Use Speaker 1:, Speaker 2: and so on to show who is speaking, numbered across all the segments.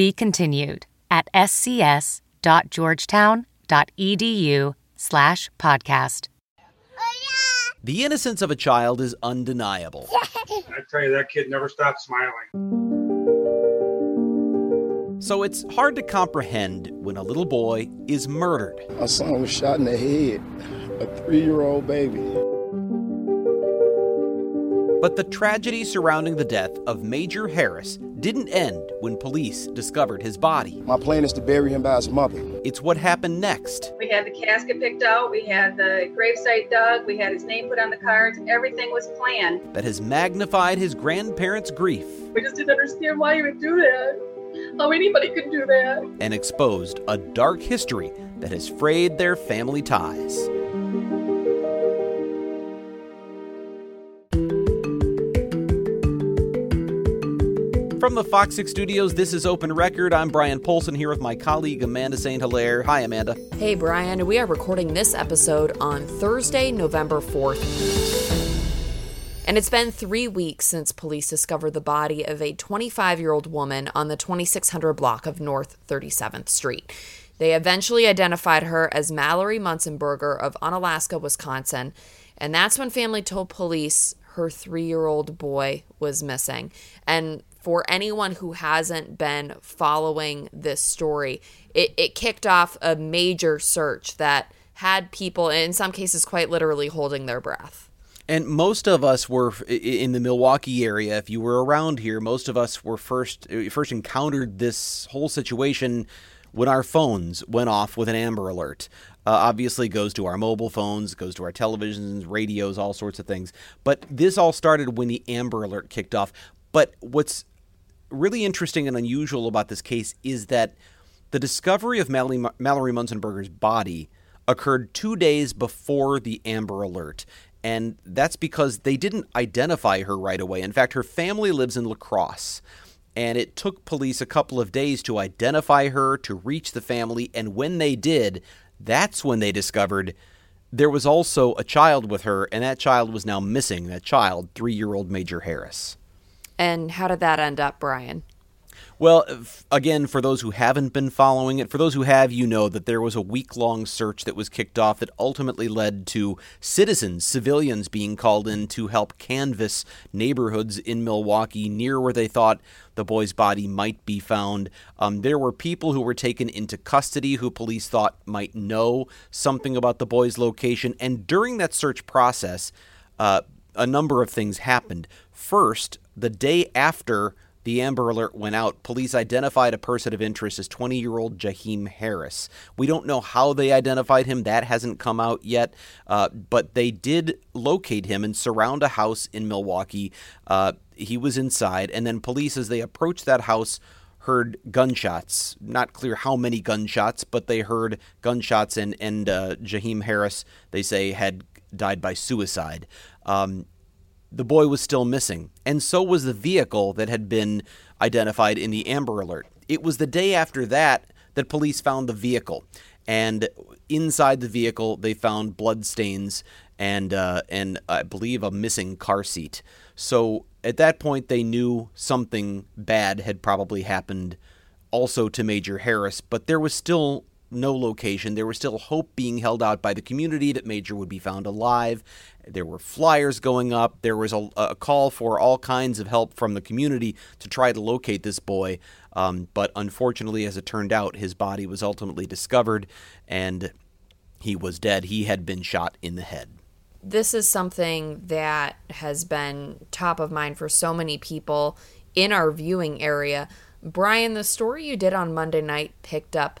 Speaker 1: Be continued at scs.georgetown.edu slash podcast.
Speaker 2: The innocence of a child is undeniable.
Speaker 3: I tell you, that kid never stopped smiling.
Speaker 2: So it's hard to comprehend when a little boy is murdered.
Speaker 4: My son was shot in the head, a three year old baby.
Speaker 2: But the tragedy surrounding the death of Major Harris didn't end when police discovered his body.
Speaker 4: My plan is to bury him by his mother.
Speaker 2: It's what happened next.
Speaker 5: We had the casket picked out, we had the gravesite dug, we had his name put on the cards, everything was planned.
Speaker 2: That has magnified his grandparents' grief.
Speaker 5: We just didn't understand why he would do that. How anybody could do that.
Speaker 2: And exposed a dark history that has frayed their family ties. From the Fox 6 studios, this is Open Record. I'm Bryan Polcyn here with my colleague Amanda St. Hilaire. Hi, Amanda.
Speaker 6: Hey, Brian. We are recording this episode on Thursday, November 4th. And it's been three weeks since police discovered the body of a 25 year old woman on the 2600 block of North 37th Street. They eventually identified her as Mallory Munzenberger of Onalaska, Wisconsin. And that's when family told police her three year old boy was missing. And for anyone who hasn't been following this story, it, it kicked off a major search that had people, in some cases, quite literally holding their breath.
Speaker 2: And most of us were in the Milwaukee area. If you were around here, most of us were first first encountered this whole situation when our phones went off with an Amber Alert. Uh, obviously, goes to our mobile phones, goes to our televisions, radios, all sorts of things. But this all started when the Amber Alert kicked off. But what's really interesting and unusual about this case is that the discovery of Mallory, Mallory Munzenberger's body occurred two days before the Amber Alert. And that's because they didn't identify her right away. In fact, her family lives in La Crosse. And it took police a couple of days to identify her, to reach the family. And when they did, that's when they discovered there was also a child with her, and that child was now missing. That child, three year old Major Harris.
Speaker 6: And how did that end up, Brian?
Speaker 2: Well, again, for those who haven't been following it, for those who have, you know that there was a week long search that was kicked off that ultimately led to citizens, civilians being called in to help canvass neighborhoods in Milwaukee near where they thought the boy's body might be found. Um, there were people who were taken into custody who police thought might know something about the boy's location. And during that search process, uh, a number of things happened. First, the day after the Amber Alert went out, police identified a person of interest as 20 year old Jaheim Harris. We don't know how they identified him, that hasn't come out yet, uh, but they did locate him and surround a house in Milwaukee. Uh, he was inside, and then police, as they approached that house, heard gunshots. Not clear how many gunshots, but they heard gunshots, and, and uh, Jaheim Harris, they say, had died by suicide. Um, the boy was still missing, and so was the vehicle that had been identified in the Amber Alert. It was the day after that that police found the vehicle, and inside the vehicle they found blood stains and uh, and I believe a missing car seat. So at that point they knew something bad had probably happened also to Major Harris, but there was still no location. There was still hope being held out by the community that Major would be found alive. There were flyers going up. There was a, a call for all kinds of help from the community to try to locate this boy. Um, but unfortunately, as it turned out, his body was ultimately discovered and he was dead. He had been shot in the head.
Speaker 6: This is something that has been top of mind for so many people in our viewing area. Brian, the story you did on Monday night picked up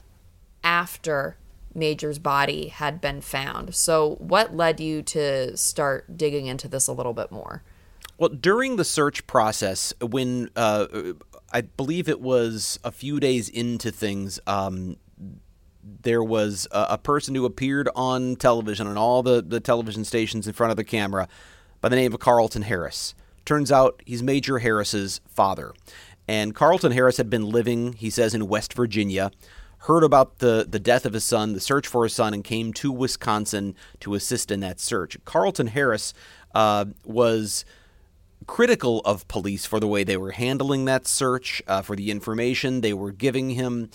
Speaker 6: after Major's body had been found. So, what led you to start digging into this a little bit more?
Speaker 2: Well, during the search process, when uh, I believe it was a few days into things. Um, there was a, a, person who appeared on television on all the, the television stations in front of the camera by the name of Carlton Harris. Turns out he's Major Harris's father. And Carlton Harris had been living, he says, in West Virginia, heard about the, the death of his son, the search for his son, and came to Wisconsin to assist in that search. Carlton Harris uh, was critical of police for the way they were handling that search, uh, for the information they were giving him.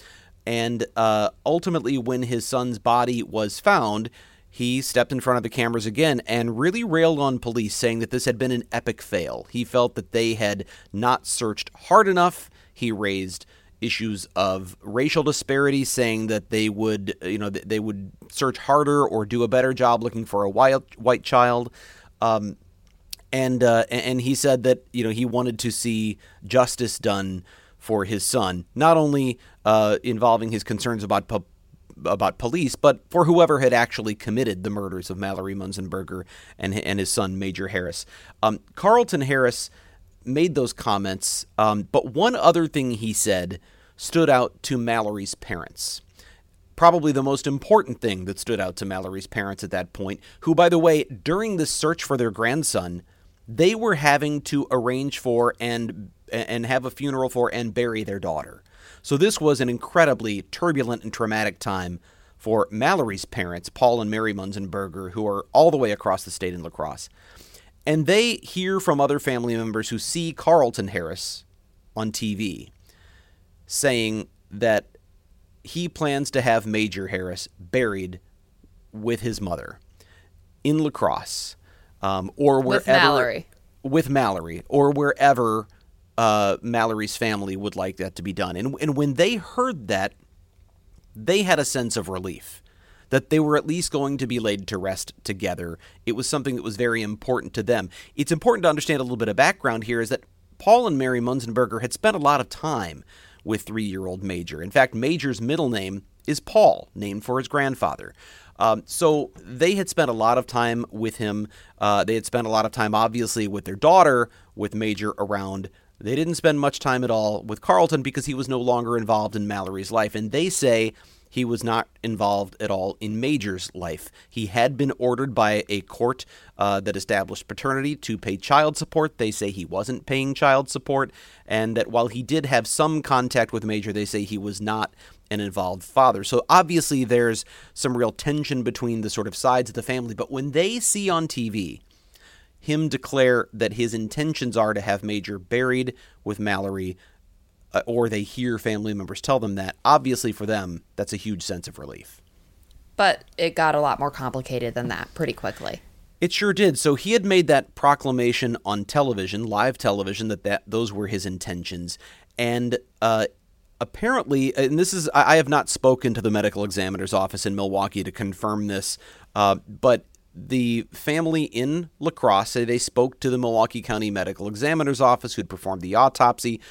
Speaker 2: And uh, ultimately, when his son's body was found, he stepped in front of the cameras again and really railed on police, saying that this had been an epic fail. He felt that they had not searched hard enough. He raised issues of racial disparity, saying that they would, you know, they would search harder or do a better job looking for a white white child. Um, and uh, and he said that you know he wanted to see justice done for his son, not only uh, involving his concerns about pu- about police, but for whoever had actually committed the murders of Mallory Munzenberger and and his son Major Harris. Um, Carlton Harris made those comments, um, but one other thing he said stood out to Mallory's parents. Probably the most important thing that stood out to Mallory's parents at that point, who, by the way, during the search for their grandson, they were having to arrange for and and have a funeral for and bury their daughter. So this was an incredibly turbulent and traumatic time for Mallory's parents, Paul and Mary Munzenberger, who are all the way across the state in La Crosse. And they hear from other family members who see Carlton Harris on TV saying that he plans to have Major Harris buried with his mother in La Crosse um, or wherever with
Speaker 6: Mallory.
Speaker 2: with Mallory or wherever uh, Mallory's family would like that to be done. And, and when they heard that, they had a sense of relief that they were at least going to be laid to rest together. It was something that was very important to them. It's important to understand a little bit of background here is that Paul and Mary Munzenberger had spent a lot of time with three year old Major. In fact, Major's middle name is Paul, named for his grandfather. Um, so they had spent a lot of time with him. Uh, they had spent a lot of time, obviously, with their daughter, with Major around. They didn't spend much time at all with Carlton because he was no longer involved in Mallory's life. And they say he was not involved at all in Major's life. He had been ordered by a court uh, that established paternity to pay child support. They say he wasn't paying child support, and that while he did have some contact with Major, they say he was not an involved father. So obviously, there's some real tension between the sort of sides of the family. But when they see on TV, him declare that his intentions are to have Major buried with Mallory uh, or they hear family members tell them that, obviously for them, that's a huge sense of relief.
Speaker 6: But it got a lot more complicated than that pretty quickly.
Speaker 2: It sure did. So he had made that proclamation on television, live television, that, that those were his intentions. And uh, apparently, and this is, I have not spoken to the medical examiner's office in Milwaukee to confirm this, uh, but the family in La Crosse, they spoke to the Milwaukee County Medical Examiner's Office who'd performed the autopsy,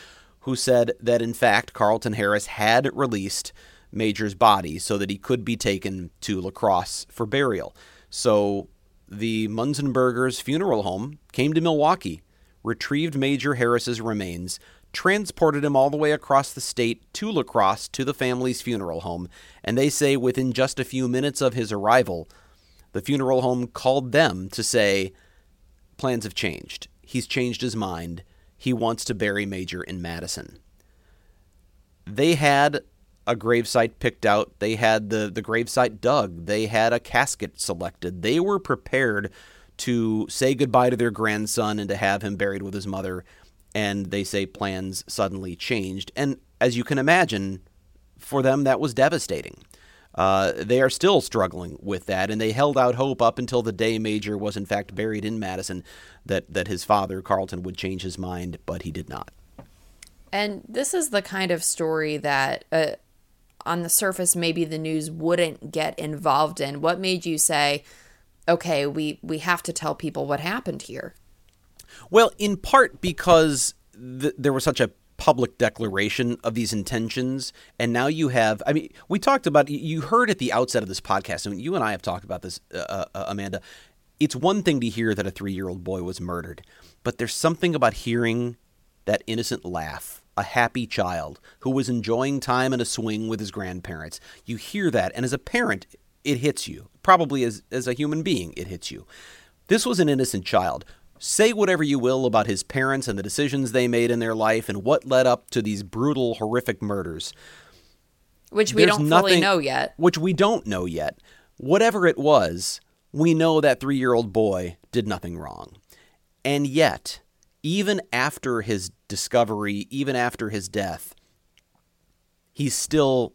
Speaker 2: who said that in fact Carlton Harris had released Major's body so that he could be taken to La Crosse for burial. So the Munzenbergers funeral home came to Milwaukee, retrieved Major Harris's remains, transported him all the way across the state to La Crosse to the family's funeral home, and they say within just a few minutes of his arrival, the funeral home called them to say plans have changed. He's changed his mind he wants to bury Major in Madison. They had a gravesite picked out. They had the, the gravesite dug. They had a casket selected. They were prepared to say goodbye to their grandson and to have him buried with his mother. And they say plans suddenly changed. And as you can imagine, for them, that was devastating. Uh, they are still struggling with that, and they held out hope up until the day Major was in fact buried in Madison that, that his father, Carlton, would change his mind, but he did not.
Speaker 6: And this is the kind of story that, uh, on the surface, maybe the news wouldn't get involved in. What made you say, okay, we, we have to tell people what happened here?
Speaker 2: Well, in part because th- there was such a public declaration of these intentions and now you have i mean we talked about you heard at the outset of this podcast and you and i have talked about this uh, uh, uh, amanda it's one thing to hear that a three-year-old boy was murdered but there's something about hearing that innocent laugh a happy child who was enjoying time in a swing with his grandparents. You hear that, and as a parent, it hits you. Probably as, as a human being, it hits you. This was an innocent child. Say whatever you will about his parents and the decisions they made in their life and what led up to these brutal, horrific murders.
Speaker 6: Which we
Speaker 2: There's
Speaker 6: don't
Speaker 2: nothing-
Speaker 6: fully know yet.
Speaker 2: Which we don't know yet. Whatever it was, we know that three year old boy did nothing wrong. And yet, even after his discovery, even after his death, he's still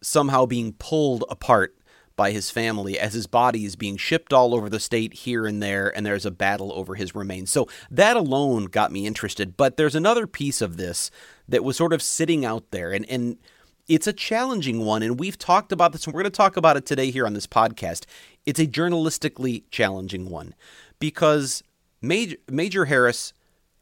Speaker 2: somehow being pulled apart by his family as his body is being shipped all over the state here and there, and there's a battle over his remains. So that alone got me interested. But there's another piece of this that was sort of sitting out there, and, and it's a challenging one. And we've talked about this, and we're going to talk about it today here on this podcast. It's a journalistically challenging one because Major, Major Harris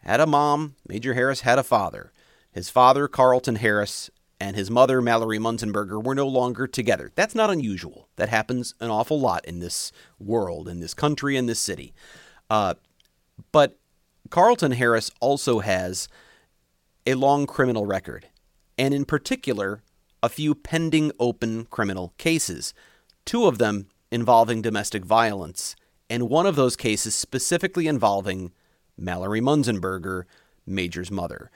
Speaker 2: had a mom, Major Harris had a father. His father, Carlton Harris, and his mother, Mallory Munzenberger, were no longer together. That's not unusual. That happens an awful lot in this world, in this country, in this city. Uh, but Carlton Harris also has a long criminal record, and in particular, a few pending open criminal cases, two of them involving domestic violence, and one of those cases specifically involving Mallory Munzenberger, Major's mother.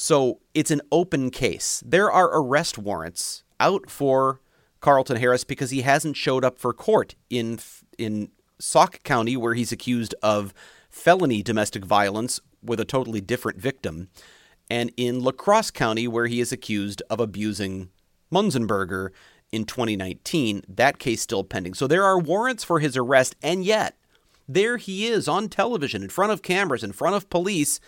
Speaker 2: So it's an open case. There are arrest warrants out for Carlton Harris because he hasn't showed up for court in in Sauk County where he's accused of felony domestic violence with a totally different victim, and in La Crosse County where he is accused of abusing Munzenberger in 2019. That case still pending. So there are warrants for his arrest, and yet there he is on television in front of cameras, in front of police,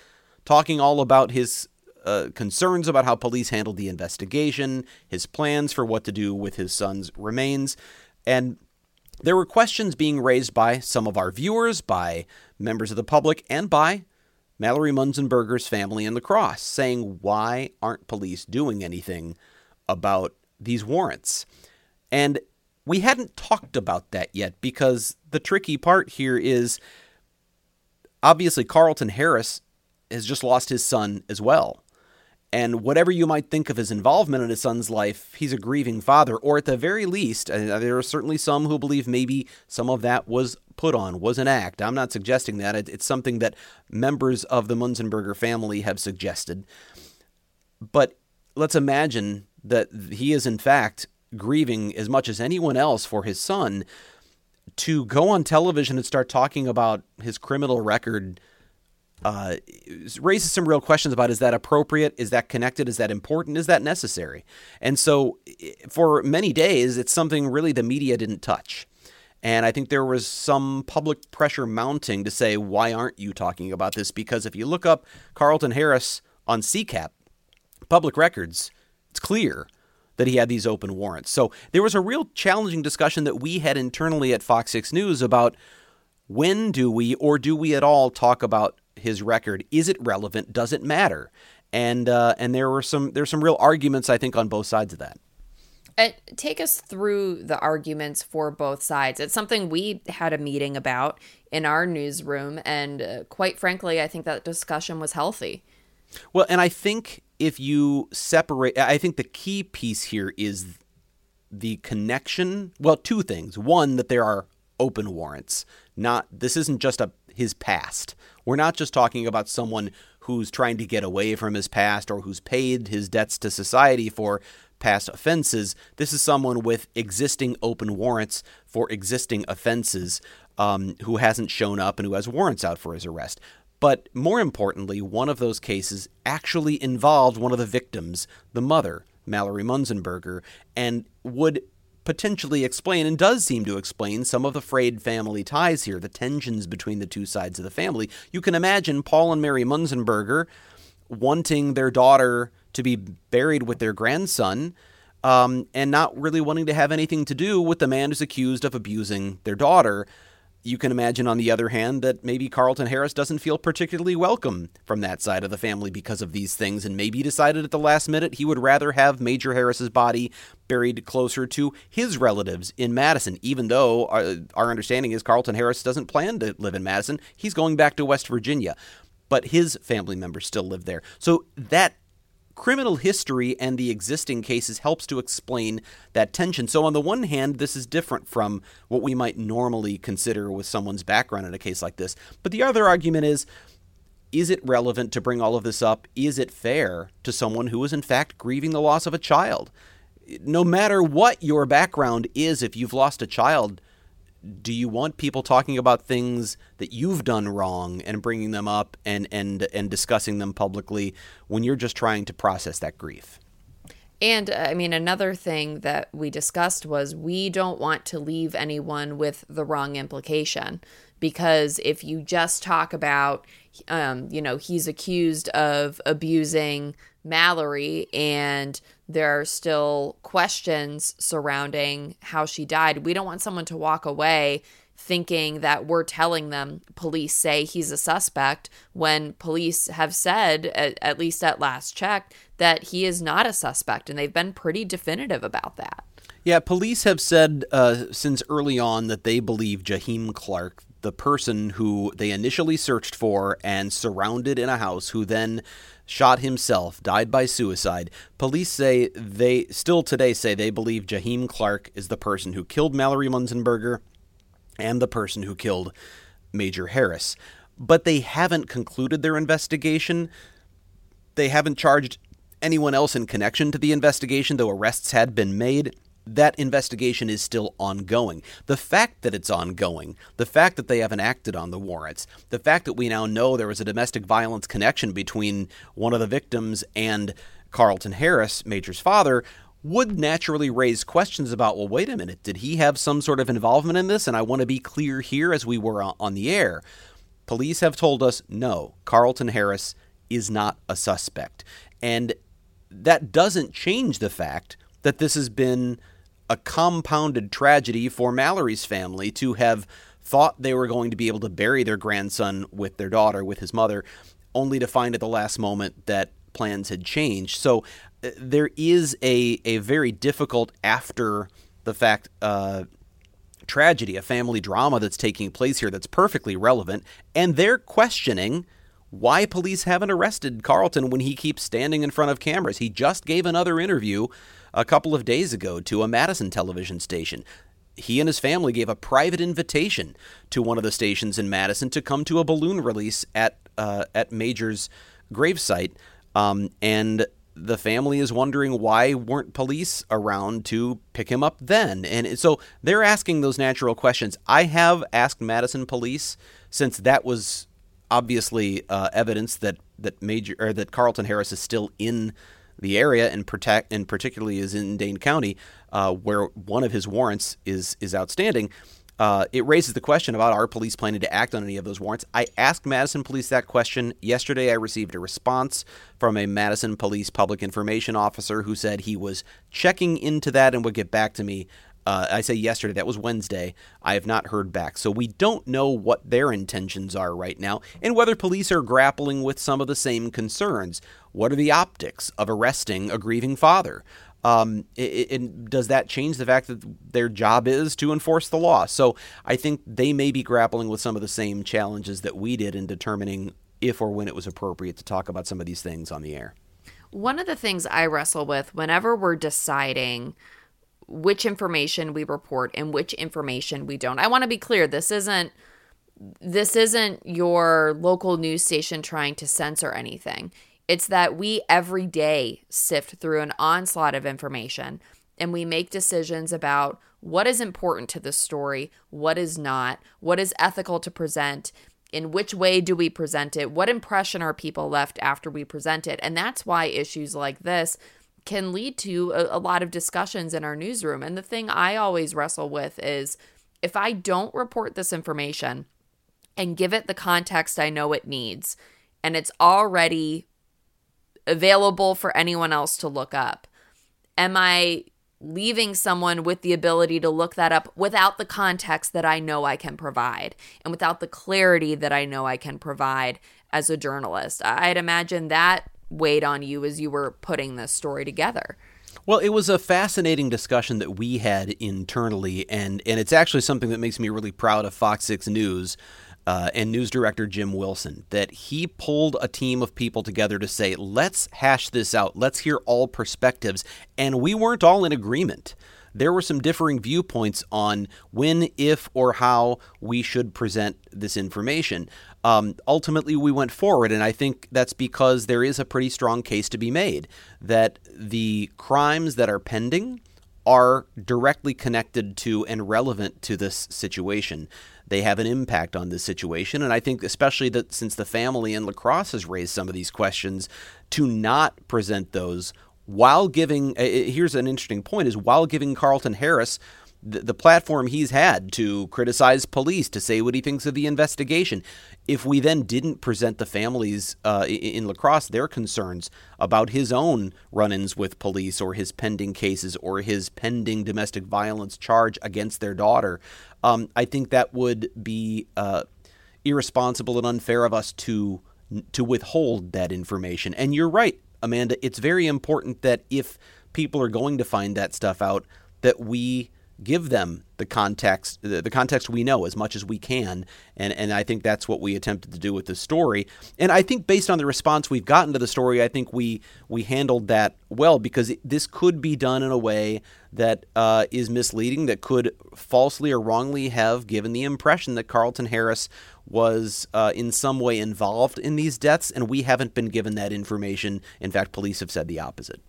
Speaker 2: talking all about his uh, concerns about how police handled the investigation, his plans for what to do with his son's remains. And there were questions being raised by some of our viewers, by members of the public, and by Mallory Munzenberger's family in La Crosse, saying, why aren't police doing anything about these warrants? And we hadn't talked about that yet because the tricky part here is obviously Carlton Harris has just lost his son as well. And whatever you might think of his involvement in his son's life, he's a grieving father, or at the very least, uh, there are certainly some who believe maybe some of that was put on, was an act. I'm not suggesting that. It- It's something that members of the Munzenberger family have suggested. But let's imagine that he is, in fact, grieving as much as anyone else for his son. To go on television and start talking about his criminal record uh, raises some real questions about is that appropriate? Is that connected? Is that important? Is that necessary? And so, for many days, it's something really the media didn't touch. And I think there was some public pressure mounting to say, why aren't you talking about this? Because if you look up Carlton Harris on CCAP, public records, it's clear that he had these open warrants. So there was a real challenging discussion that we had internally at Fox 6 News about when do we or do we at all talk about his record? Is it relevant? Does it matter? And uh, and there were some there's some real arguments I think on both sides of that.
Speaker 6: Uh, take us through the arguments for both sides. It's something we had a meeting about in our newsroom, and uh, quite frankly, I think that discussion was healthy.
Speaker 2: Well, and I think if you separate, I think the key piece here is the connection. Well, two things. One, that there are open warrants. Not this isn't just a his past. We're not just talking about someone who's trying to get away from his past or who's paid his debts to society for past offenses. This is someone with existing open warrants for existing offenses um, who hasn't shown up and who has warrants out for his arrest. But more importantly, one of those cases actually involved one of the victims, the mother, Mallory Munzenberger, and would potentially explain and does seem to explain some of the frayed family ties here, the tensions between the two sides of the family. You can imagine Paul and Mary Munzenberger wanting their daughter to be buried with their grandson um, and not really wanting to have anything to do with the man who's accused of abusing their daughter. You can imagine, on the other hand, that maybe Carlton Harris doesn't feel particularly welcome from that side of the family because of these things, and maybe decided at the last minute he would rather have Major Harris's body buried closer to his relatives in Madison, even though our, our understanding is Carlton Harris doesn't plan to live in Madison. He's going back to West Virginia, but his family members still live there. So that criminal history and the existing cases helps to explain that tension. So, on the one hand, this is different from what we might normally consider with someone's background in a case like this. But the other argument is is it relevant to bring all of this up? Is it fair to someone who is, in fact, grieving the loss of a child? No matter what your background is, if you've lost a child, do you want people talking about things that you've done wrong and bringing them up and and and discussing them publicly when you're just trying to process that grief
Speaker 6: and uh, I mean, another thing that we discussed was we don't want to leave anyone with the wrong implication. Because if you just talk about, um, you know, he's accused of abusing Mallory and there are still questions surrounding how she died. We don't want someone to walk away thinking that we're telling them police say he's a suspect when police have said at, at, least at last check that he is not a suspect and they've been pretty definitive about that
Speaker 2: yeah police have said uh, since early on that they believe jaheim clark the person who they initially searched for and surrounded in a house who then shot himself, died by suicide. Police say they still today say they believe Jaheim Clark is the person who killed Mallory Munzenberger and the person who killed Major Harris. But they haven't concluded their investigation. They haven't charged anyone else in connection to the investigation, though arrests had been made that investigation is still ongoing. The fact that it's ongoing, the fact that they haven't acted on the warrants, the fact that we now know there was a domestic violence connection between one of the victims and Carlton Harris, Major's father, would naturally raise questions about well, wait a minute, did he have some sort of involvement in this? And I want to be clear here as we were on the air. Police have told us no, Carlton Harris is not a suspect. And that doesn't change the fact that this has been a compounded tragedy for Mallory's family to have thought they were going to be able to bury their grandson with their daughter, with his mother, only to find at the last moment that plans had changed. So uh, there is a, a very difficult after the fact uh, tragedy, a family drama that's taking place here that's perfectly relevant. And they're questioning why police haven't arrested Carlton when he keeps standing in front of cameras. He just gave another interview a couple of days ago to a Madison television station. He and his family gave a private invitation to one of the stations in Madison to come to a balloon release at uh, at Major's gravesite, um, and the family is wondering why weren't police around to pick him up then? And so they're asking those natural questions. I have asked Madison police since that was obviously uh, evidence that that Major or that Carlton Harris is still in the area and protect and particularly is in Dane County, uh, where one of his warrants is is outstanding. Uh, it raises the question about our police planning to act on any of those warrants. I asked Madison Police that question yesterday. I received a response from a Madison Police public information officer who said he was checking into that and would get back to me. Uh, I say yesterday, that was Wednesday. I have not heard back. So we don't know what their intentions are right now and whether police are grappling with some of the same concerns. What are the optics of arresting a grieving father? Um, does that change the fact that their job is to enforce the law? So I think they may be grappling with some of the same challenges that we did in determining if or when it was appropriate to talk about some of these things on the air.
Speaker 6: One of the things I wrestle with whenever we're deciding which information we report and which information we don't. I want to be clear, this isn't this isn't your local news station trying to censor anything. It's that we every day sift through an onslaught of information and we make decisions about what is important to the story, what is not, what is ethical to present, in which way do we present it, what impression are people left after we present it. And that's why issues like this can lead to a, a lot of discussions in our newsroom. And the thing I always wrestle with is if I don't report this information and give it the context I know it needs, and it's already available for anyone else to look up, am I leaving someone with the ability to look that up without the context that I know I can provide and without the clarity that I know I can provide as a journalist? I'd imagine that weighed on you as you were putting this story together?
Speaker 2: Well, it was a fascinating discussion that we had internally, and, and it's actually something that makes me really proud of Fox 6 News. uh, and news director Jim Wilson that he pulled a team of people together to say, let's hash this out, let's hear all perspectives. And we weren't all in agreement. There were some differing viewpoints on when, if, or how we should present this information. Um, ultimately, we went forward, and I think that's because there is a pretty strong case to be made that the crimes that are pending are directly connected to and relevant to this situation. They have an impact on this situation. And I think, especially that since the family in La Crosse has raised some of these questions, to not present those while giving, here's an interesting point, is while giving Carlton Harris the, the platform he's had to criticize police, to say what he thinks of the investigation. If we then didn't present the families uh, in La Crosse their concerns about his own run ins with police or his pending cases or his pending domestic violence charge against their daughter, um, I think that would be uh, irresponsible and unfair of us to to withhold that information. And you're right, Amanda. It's very important that if people are going to find that stuff out, that we give them the context the context we know as much as we can and and I think that's what we attempted to do with this story. And I think based on the response we've gotten to the story I think we we handled that well because it, this could be done in a way that uh, is misleading that could falsely or wrongly have given the impression that Carlton Harris was uh, in some way involved in these deaths and we haven't been given that information. In fact police have said the opposite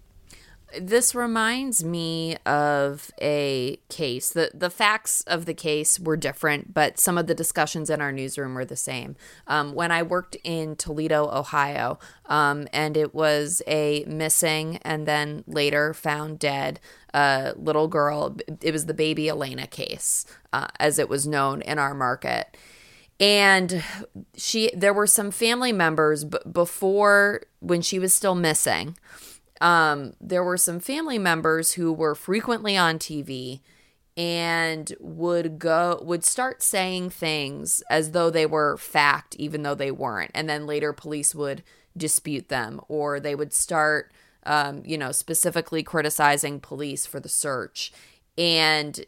Speaker 6: this reminds me of a case. The the facts of the case were different, but some of the discussions in our newsroom were the same. Um, when I worked in Toledo, Ohio, um, and it was a missing and then later found dead uh, little girl. It was the baby Elena case, uh, as it was known in our market. And she, there were some family members b- before when she was still missing um, there were some family members who were frequently on TV and would go would start saying things as though they were fact even though they weren't. And then later police would dispute them or they would start um, you know specifically criticizing police for the search. And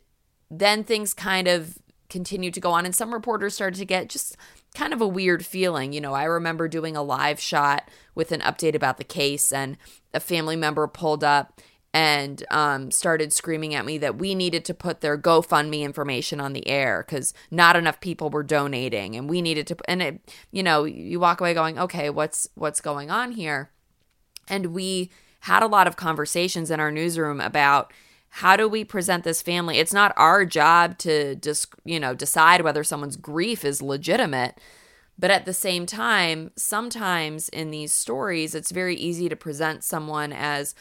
Speaker 6: then things kind of continued to go on and some reporters started to get just kind of a weird feeling. You know, I remember doing a live shot with an update about the case, and a family member pulled up and um, started screaming at me that we needed to put their GoFundMe information on the air because not enough people were donating, and we needed to. And it, you know, you walk away going, okay, what's what's going on here? And we had a lot of conversations in our newsroom about how do we present this family? It's not our job to just you know decide whether someone's grief is legitimate but at the same time sometimes in these stories it's very easy to present someone as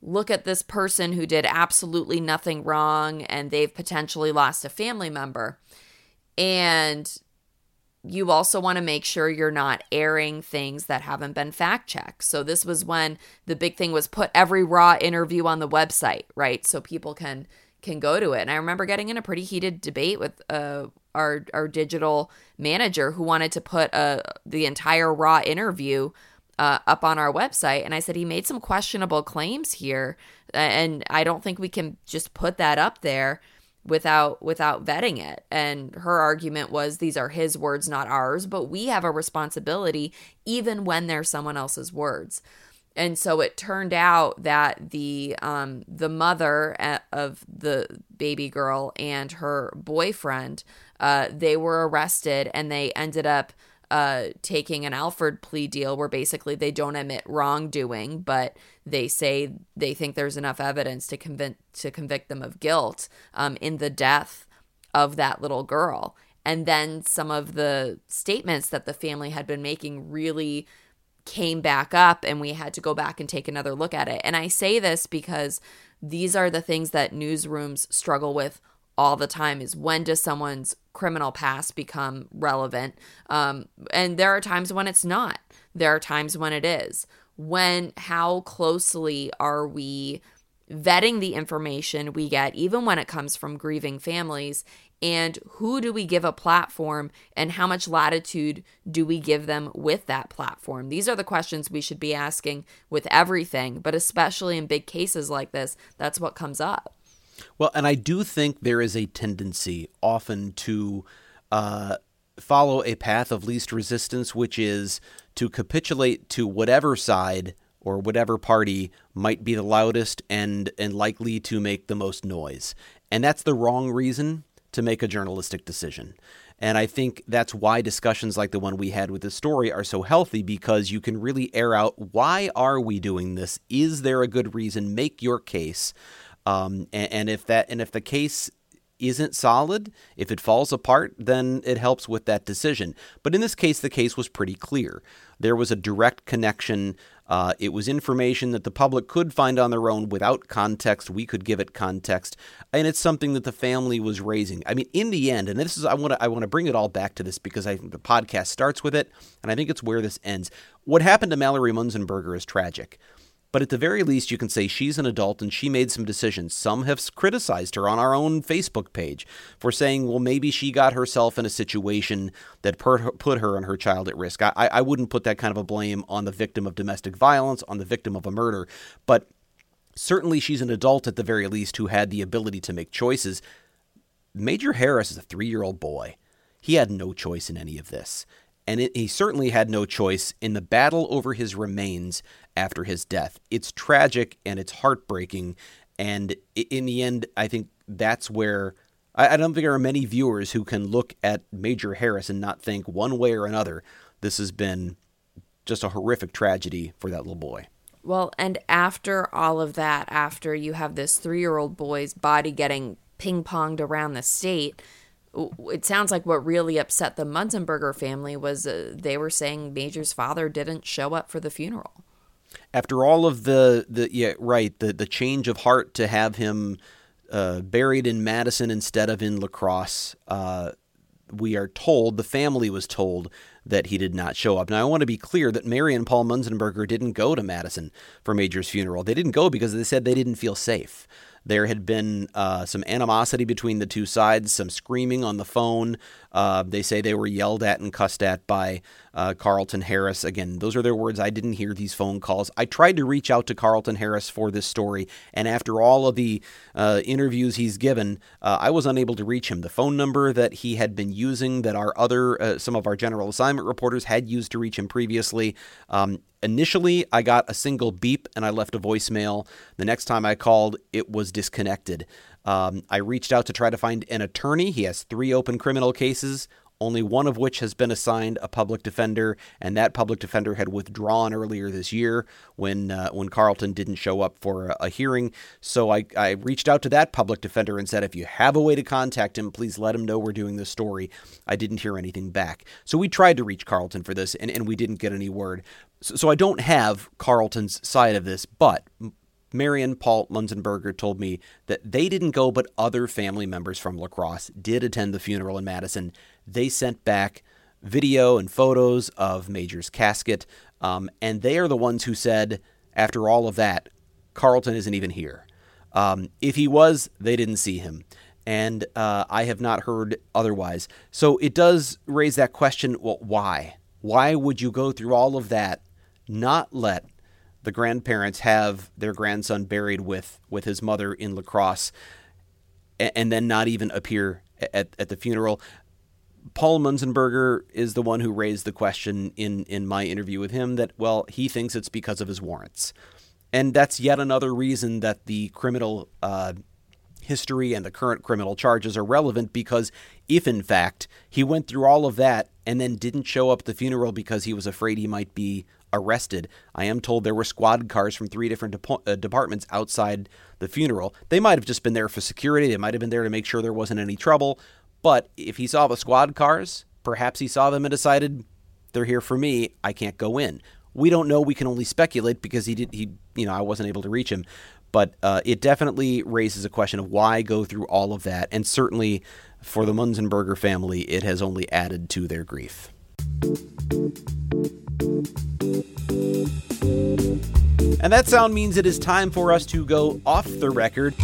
Speaker 6: look at this person who did absolutely nothing wrong and they've potentially lost a family member. And you also want to make sure you're not airing things that haven't been fact checked. So this was when the big thing was put every raw interview on the website, right? So people can can go to it. And I remember getting in a pretty heated debate with uh, our our digital manager who wanted to put uh, the entire raw interview uh, up on our website. And I said he made some questionable claims here, and I don't think we can just put that up there without without vetting it. And her argument was these are his words not ours but we have a responsibility even when they're someone else's words. And so it turned out that the um, the mother uh, of the baby girl and her boyfriend uh, they were arrested and they ended up uh, taking an Alford plea deal where basically they don't admit wrongdoing, but they say they think there's enough evidence to convict to convict them of guilt um, in the death of that little girl. And then some of the statements that the family had been making really came back up, and we had to go back and take another look at it. And I say this because these are the things that newsrooms struggle with all the time is when does someone's criminal past become relevant. Um, and there are times when it's not. There are times when it is. When how closely are we vetting the information we get even when it comes from grieving families? And who do we give a platform and how much latitude do we give them with that platform? These are the questions we should be asking with everything but especially in big cases like this that's what comes up
Speaker 2: well, and I do think there is a tendency often to uh, follow a path of least resistance, which is to capitulate to whatever side or whatever party might be the loudest and and likely to make the most noise. And that's the wrong reason to make a journalistic decision. And I think that's why discussions like the one we had with the story are so healthy because you can really air out why are we doing this? Is there a good reason? Make your case. Um, and, and if that and if the case isn't solid, if it falls apart, then it helps with that decision. But in this case, the case was pretty clear. There was a direct connection. Uh, it was information that the public could find on their own without context. We could give it context, and it's something that the family was raising. I mean, in the end, and this is I want to I want to bring it all back to this because I the podcast starts with it, and I think it's where this ends. What happened to Mallory Munzenberger is tragic. But at the very least, you can say she's an adult and she made some decisions. Some have criticized her on our own Facebook page for saying, well, maybe she got herself in a situation that put her and her child at risk. I, I wouldn't put that kind of a blame on the victim of domestic violence, on the victim of a murder. But certainly she's an adult at the very least who had the ability to make choices. Major Harris is a three year old boy. He had no choice in any of this and it, he certainly had no choice in the battle over his remains after his death. It's tragic and it's heartbreaking, and in the end, I think that's where I, I don't think there are many viewers who can look at Major Harris and not think one way or another this has been just a horrific tragedy for that little boy.
Speaker 6: Well, and after all of that, after you have this three year old boy's body getting ping ponged around the state, it sounds like what really upset the Munzenberger family was uh, they were saying Major's father didn't show up for the funeral.
Speaker 2: After all of the the yeah right the the change of heart to have him uh, buried in Madison instead of in La Crosse, uh, we are told the family was told that he did not show up. Now I want to be clear that Mary and Paul Munzenberger didn't go to Madison for Major's funeral. They didn't go because they said they didn't feel safe. There had been uh, some animosity between the two sides, some screaming on the phone. Uh, they say they were yelled at and cussed at by uh, Carlton Harris. Again, those are their words. I didn't hear these phone calls. I tried to reach out to Carlton Harris for this story, and after all of the uh, interviews he's given, uh, I was unable to reach him. The phone number that he had been using, that our other, uh, some of our general assignment reporters had used to reach him previously, um, Initially, I got a single beep and I left a voicemail. The next time I called, it was disconnected. Um, I reached out to try to find an attorney. He has three open criminal cases only one of which has been assigned a public defender, and that public defender had withdrawn earlier this year when uh, when Carlton didn't show up for a, hearing. So I, I reached out to that public defender and said, if you have a way to contact him, please let him know we're doing this story. I didn't hear anything back. So we tried to reach Carlton for this, and, and we didn't get any word. So, so I don't have Carlton's side of this, but Mary and Paul Munzenberger told me that they didn't go, but other family members from La Crosse did attend the funeral in Madison. They sent back video and photos of Major's casket, um, and they are the ones who said, after all of that, Carlton isn't even here. Um, if he was, they didn't see him. And uh, I have not heard otherwise. So it does raise that question well, why? Why would you go through all of that, not let the grandparents have their grandson buried with with his mother in La Crosse, and, and then not even appear at, at the funeral. Paul Munzenberger is the one who raised the question in in my interview with him that well he thinks it's because of his warrants, and that's yet another reason that the criminal uh, history and the current criminal charges are relevant because if in fact he went through all of that and then didn't show up the funeral because he was afraid he might be arrested. I am told there were squad cars from three different uh, departments outside the funeral. They might have just been there for security. They might have been there to make sure there wasn't any trouble. But if he saw the squad cars, perhaps he saw them and decided they're here for me. I can't go in. We don't know. We can only speculate because he did. He, you know, I wasn't able to reach him. But uh, it definitely raises a question of why go through all of that. And certainly for the Munzenberger family, it has only added to their grief. And that sound means it is time for us to go off the record.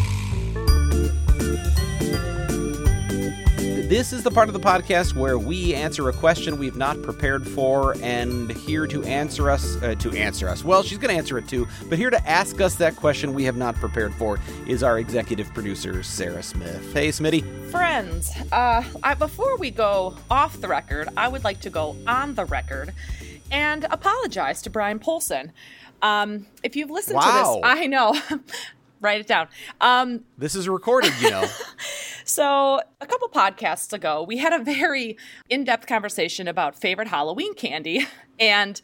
Speaker 2: This is the part of the podcast where we answer a question we've not prepared for, and here to answer us, uh, to answer us. Well, she's going to answer it too, but here to ask us that question we have not prepared for is our executive producer, Sarah Smith. Hey, Smitty.
Speaker 7: Friends, uh, I, before we go off the record, I would like to go on the record and apologize to Bryan Polcyn. Um, if you've listened
Speaker 2: Wow.
Speaker 7: to this, I know. Write it down. Um,
Speaker 2: This is recorded, you know.
Speaker 7: so, a couple podcasts ago, we had a very in depth conversation about favorite Halloween candy. And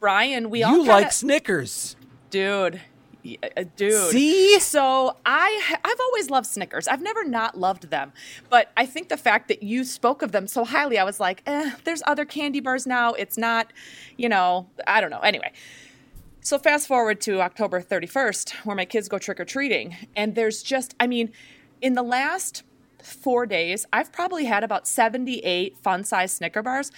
Speaker 7: Brian, we all
Speaker 2: you like Snickers.
Speaker 7: dude. Y- uh, Dude.
Speaker 2: See?
Speaker 7: So I I've always loved Snickers. I've never not loved them. But I think the fact that you spoke of them so highly, I was like, eh, there's other candy bars now. It's not, you know, I don't know. Anyway. So fast forward to October 31st, where my kids go trick or treating, and there's just, I mean, in the last four days, I've probably had about 78 fun size Snicker bars.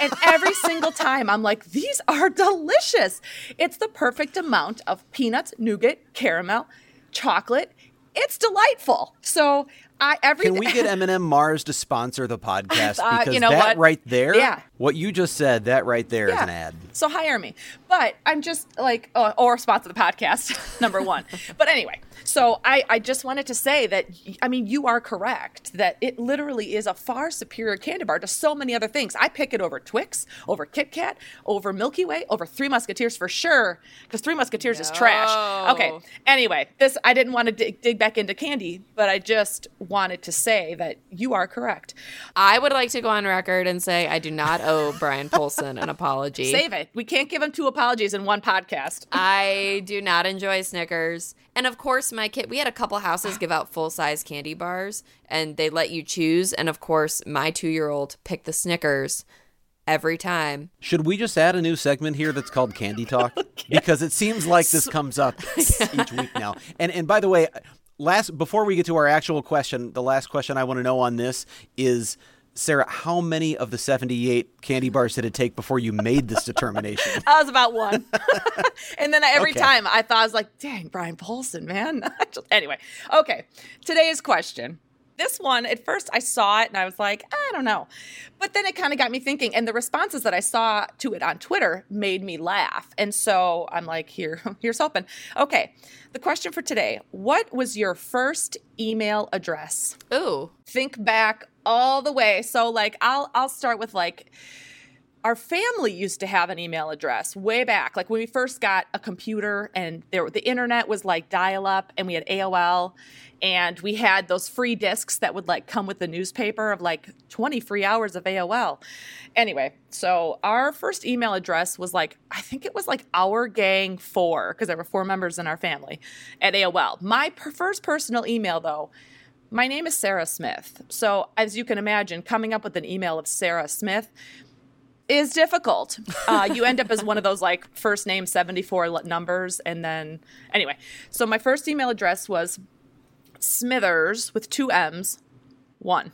Speaker 7: And every single time I'm like, these are delicious. It's the perfect amount of peanuts, nougat, caramel, chocolate. It's delightful. So I everything
Speaker 2: Can we get M&M Mars to sponsor the podcast?
Speaker 7: Uh,
Speaker 2: Because
Speaker 7: you know
Speaker 2: that
Speaker 7: what?
Speaker 2: right there,
Speaker 7: Yeah.
Speaker 2: what you just said, that right there is
Speaker 7: Yeah.
Speaker 2: an ad.
Speaker 7: So hire me. But I'm just like, uh, or sponsor the podcast, number one. but anyway, so I, I just wanted to say that, I mean, you are correct that it literally is a far superior candy bar to so many other things. I pick it over Twix, over Kit Kat, over Milky Way, over Three Musketeers for sure, because Three Musketeers is trash. Okay. Anyway, this, I didn't want to dig, dig back into candy, but I just wanted to say that you are correct.
Speaker 6: I would like to go on record and say I do not owe Bryan Polcyn an apology.
Speaker 7: Save it. We can't give him two apologies in one podcast.
Speaker 6: I do not enjoy Snickers. And of course, my kid, we had a couple houses give out full size candy bars and they let you choose. And of course, my two year old picked the Snickers every time.
Speaker 2: Should we just add a new segment here that's called Candy Talk? Because it seems like this comes up each week now. And and by the way, last before we get to our actual question, the last question I want to know on this is Sarah, how many of the 78 candy bars did it take before you made this determination?
Speaker 7: I was about one. and then every
Speaker 2: Okay.
Speaker 7: time I thought, I was like, dang, Bryan Polcyn, man. Anyway, okay. Today's question. This one, at first I saw it and I was like, I don't know. But then it kind of got me thinking. And the responses that I saw to it on Twitter made me laugh. And so I'm like, here, here's hoping. Okay. The question for today What was your first email address?
Speaker 6: Ooh.
Speaker 7: think back all the way. So like I'll I'll start with like our family used to have an email address way back like when we first got a computer and there the internet was like dial up and we had AOL and we had those free discs that would like come with the newspaper of like 20 free hours of AOL. Anyway, so our first email address was like I think it was like our gang 4 because there were four members in our family at AOL. My per- first personal email though my name is Sarah Smith. So, as you can imagine, coming up with an email of Sarah Smith is difficult. Uh, you end up as one of those like first name 74 numbers. And then, anyway, so my first email address was Smithers with two M's, one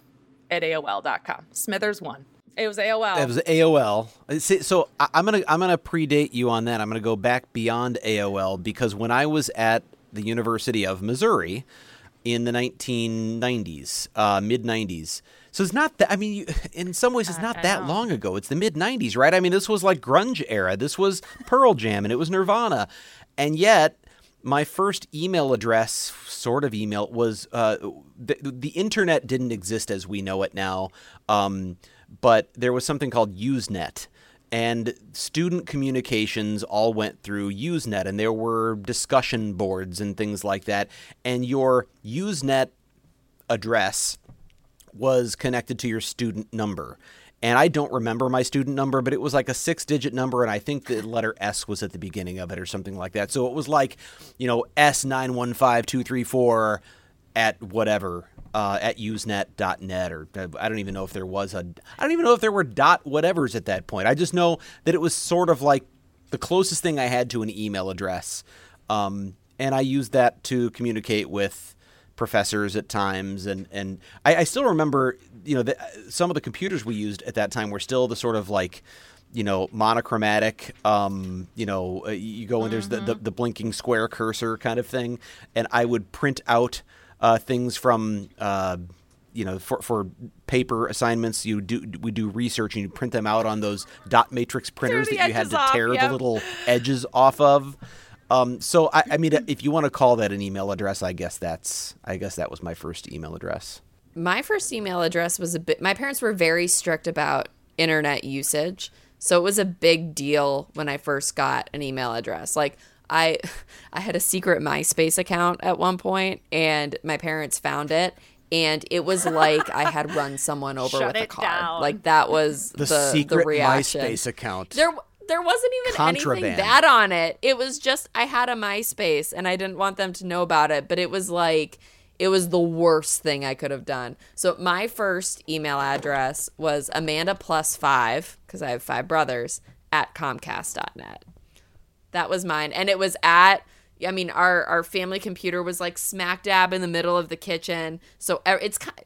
Speaker 7: at AOL.com. Smithers one. It was AOL.
Speaker 2: It was AOL. So I'm gonna I'm gonna predate you on that. I'm gonna go back beyond AOL because when I was at the University of Missouri in the 1990s, uh, mid 90s. So it's not that. I mean, you, in some ways, it's not that long ago. It's the mid 90s, right? I mean, this was like grunge era. This was Pearl Jam, and it was Nirvana, and yet my first email address, sort of email, was uh, the, the internet didn't exist as we know it now, um, but there was something called Usenet. And student communications all went through Usenet, and there were discussion boards and things like that. And your Usenet address was connected to your student number. And I don't remember my student number, but it was like a six digit number, and I think the letter S was at the beginning of it or something like that. So it was like, you know, S915234 at whatever, uh, at usenet.net, or uh, I don't even know if there was a, I don't even know if there were dot whatevers at that point. I just know that it was sort of like the closest thing I had to an email address. Um, and I used that to communicate with professors at times and and I, I still remember you know the, some of the computers we used at that time were still the sort of like you know monochromatic um you know uh, you go and there's the, the the blinking square cursor kind of thing and I would print out uh, things from uh, you know for for paper assignments you do we do research and you print them out on those dot matrix printers that you had to
Speaker 7: off,
Speaker 2: tear
Speaker 7: yep.
Speaker 2: the little edges off of. Um, so I, I mean, if you want to call that an email address, I guess that's I guess that was my first email address.
Speaker 6: My first email address was a bit. My parents were very strict about internet usage, so it was a big deal when I first got an email address. Like I, I had a secret MySpace account at one point, and my parents found it, and it was like I had run someone over
Speaker 7: Shut
Speaker 6: with a car.
Speaker 7: down.
Speaker 6: Like that was
Speaker 2: The,
Speaker 6: the
Speaker 2: secret
Speaker 6: the reaction.
Speaker 2: MySpace account.
Speaker 6: There, there wasn't even anything
Speaker 2: Contraband.
Speaker 6: bad on it. It was just I had a MySpace and I didn't want them to know about it, but it was like it was the worst thing I could have done. So my first email address was Amanda plus five because I have five brothers at Comcast.net. That was mine, and it was at. I mean, our our family computer was like smack dab in the middle of the kitchen. So e- it's kind.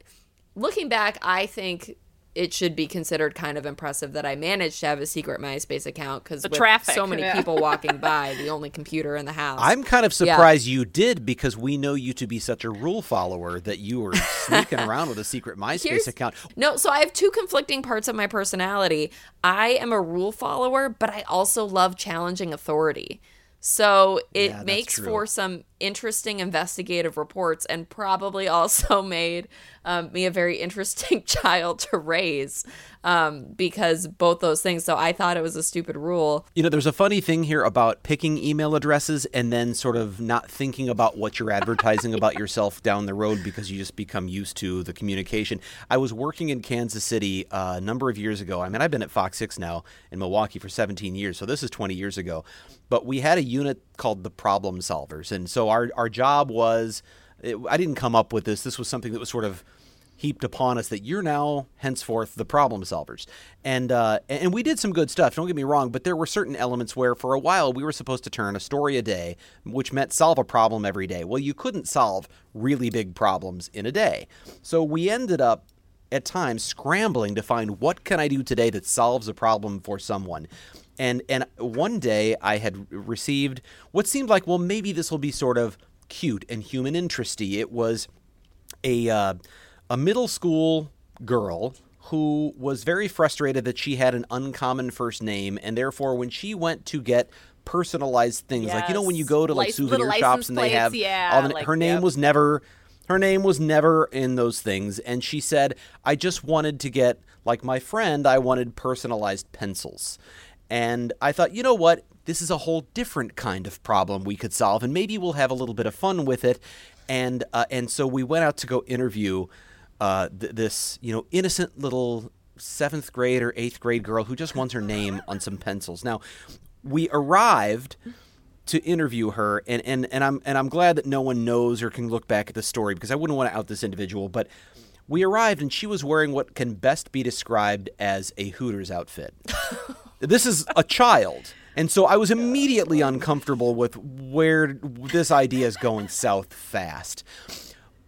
Speaker 6: Looking back, I think it should be considered kind of impressive that I managed to have a secret MySpace account because with
Speaker 7: traffic,
Speaker 6: so many
Speaker 7: yeah.
Speaker 6: people walking by, the only computer in the house.
Speaker 2: I'm kind of
Speaker 6: Yeah.
Speaker 2: surprised you did because we know you to be such a rule follower that you were sneaking around with a secret MySpace
Speaker 6: Here's-
Speaker 2: account.
Speaker 6: No, so I have two conflicting parts of my personality. I am a rule follower, but I also love challenging authority. So it
Speaker 2: Yeah,
Speaker 6: makes for some interesting investigative reports and probably also made um, me a very interesting child to raise um, because both those things. So I thought it was a stupid rule.
Speaker 2: You know, there's a funny thing here about picking email addresses and then sort of not thinking about what you're advertising about yourself down the road because you just become used to the communication. I was working in Kansas City uh, a number of years ago. I mean, I've been at Fox 6 now in Milwaukee for 17 years, so this is 20 years ago. But we had a unit called the Problem Solvers. And so our, our job was it, I didn't come up with this, this was something that was sort of heaped upon us that you're now henceforth the problem solvers and uh, and we did some good stuff don't get me wrong but there were certain elements where for a while we were supposed to turn a story a day which meant solve a problem every day well you couldn't solve really big problems in a day so we ended up at times scrambling to find what can I do today that solves a problem for someone. And and one day I had received what seemed like well maybe this will be sort of cute and human interesty. It was a uh, a middle school girl who was very frustrated that she had an uncommon first name. And therefore when she went to get personalized things like you know when you go to like souvenir shops and they have
Speaker 7: yeah,
Speaker 2: all the,
Speaker 7: like,
Speaker 2: her name
Speaker 7: yep.
Speaker 2: was never her name was never in those things. And she said i just wanted to get like my friend i wanted personalized pencils and i thought you know what? This is a whole different kind of problem we could solve and maybe we'll have a little bit of fun with it. And uh, and so we went out to go interview uh, th- this you know innocent little seventh grade or eighth grade girl who just wants her name on some pencils. Now we arrived to interview her and, and, and I'm and I'm glad that no one knows or can look back at the story because I wouldn't want to out this individual but we arrived and she was wearing what can best be described as a Hooters outfit. this is a child. And so I was immediately uncomfortable with where this idea is going south fast.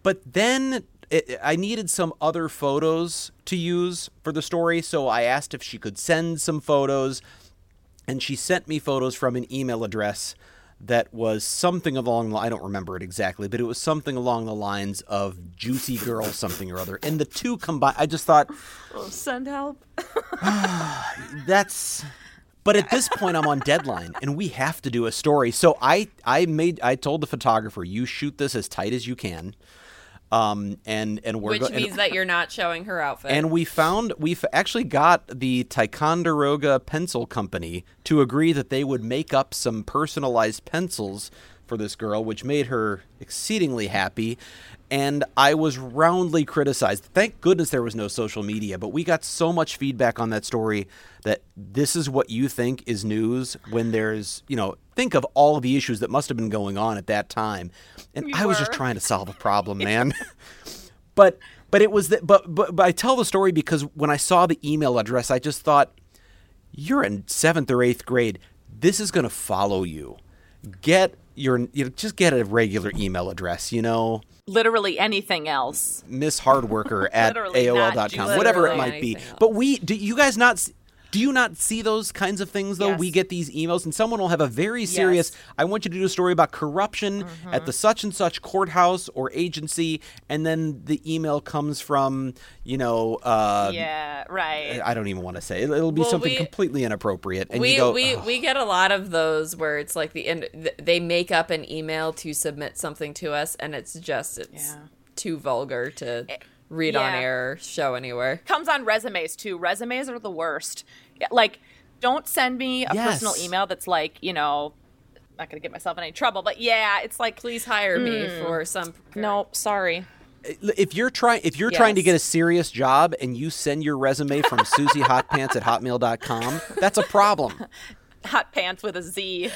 Speaker 2: But then it, I needed some other photos to use for the story, so I asked if she could send some photos and she sent me photos from an email address that was something along the I don't remember it exactly, but it was something along the lines of juicy girl something or other. And the two combined I just thought
Speaker 7: Oh, send help.
Speaker 2: that's but at this point I'm on deadline and we have to do a story. So I I made I told the photographer, you shoot this as tight as you can. Um and and we're
Speaker 6: Which
Speaker 2: go- and-
Speaker 6: means that you're not showing her outfit.
Speaker 2: And we found we've actually got the Ticonderoga Pencil Company to agree that they would make up some personalized pencils for this girl, which made her exceedingly happy. And I was roundly criticized. Thank goodness there was no social media, but we got so much feedback on that story that this is what you think is news when there's, you know, think of all of the issues that must have been going on at that time. And I was just trying to solve a problem, man. but but it was that but, but but I tell the story because when I saw the email address, I just thought, you're in seventh or eighth grade. This is going to follow you. Get your you just get a regular email address. You know,
Speaker 7: Literally anything else.
Speaker 2: Miss Hardworker at AOL.com, whatever it might be.
Speaker 6: Else.
Speaker 2: But we do you guys not? S- Do you not see those kinds of things though?
Speaker 7: Yes.
Speaker 2: We get these emails, and someone will have a very serious.
Speaker 7: Yes.
Speaker 2: I want you to do a story about corruption
Speaker 7: Mm-hmm.
Speaker 2: at the such and such courthouse or agency, and then the email comes from you know. Uh,
Speaker 7: yeah, right.
Speaker 2: I don't even want to say it. It'll be
Speaker 6: Well,
Speaker 2: something
Speaker 6: we-
Speaker 2: completely inappropriate, and
Speaker 6: we
Speaker 2: you go.
Speaker 6: we
Speaker 2: "Ugh."
Speaker 6: we get a lot of those where it's like the end they make up an email to submit something to us and it's just it's
Speaker 7: Yeah.
Speaker 6: too vulgar to read on air show anywhere.
Speaker 7: comes on resumes too. Resumes are the worst. Like, don't send me a personal email that's like, you know, not gonna get myself in any trouble, but yeah, it's like,
Speaker 6: Please hire me
Speaker 7: Hmm.
Speaker 6: for some
Speaker 7: no, sorry.
Speaker 2: if you're trying if you're trying to get a serious job and you send your resume from Susie susiehotpants at hotmail.com, that's a problem.
Speaker 7: Hot pants with a Z.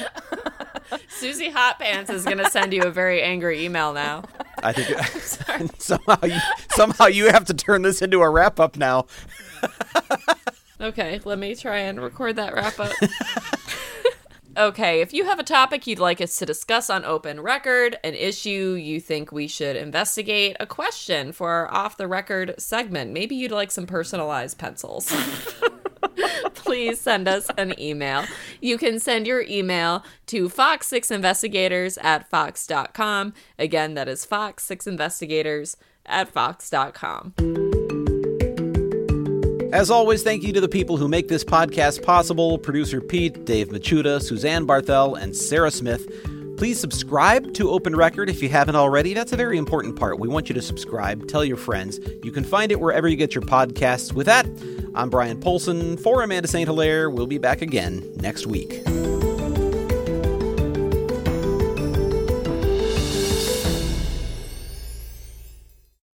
Speaker 6: Susie Hot Pants is going to send you a very angry email now.
Speaker 2: I think somehow you, somehow you have to turn this into a wrap up now.
Speaker 6: Okay, let me try and record that wrap up. okay, if you have a topic you'd like us to discuss on open record, an issue you think we should investigate, a question for our off the record segment, maybe you'd like some personalized pencils. Please send us an email. You can send your email to fox6investigators at fox.com. Again, that is fox6investigators at fox.com.
Speaker 2: As always, thank you to the people who make this podcast possible producer Pete, Dave Machuda, Suzanne Barthel, and Sarah Smith. Please subscribe to Open Record if you haven't already. That's a very important part. We want you to subscribe, tell your friends. You can find it wherever you get your podcasts. With that, I'm Bryan Polcyn for Amanda St. Hilaire. We'll be back again next week.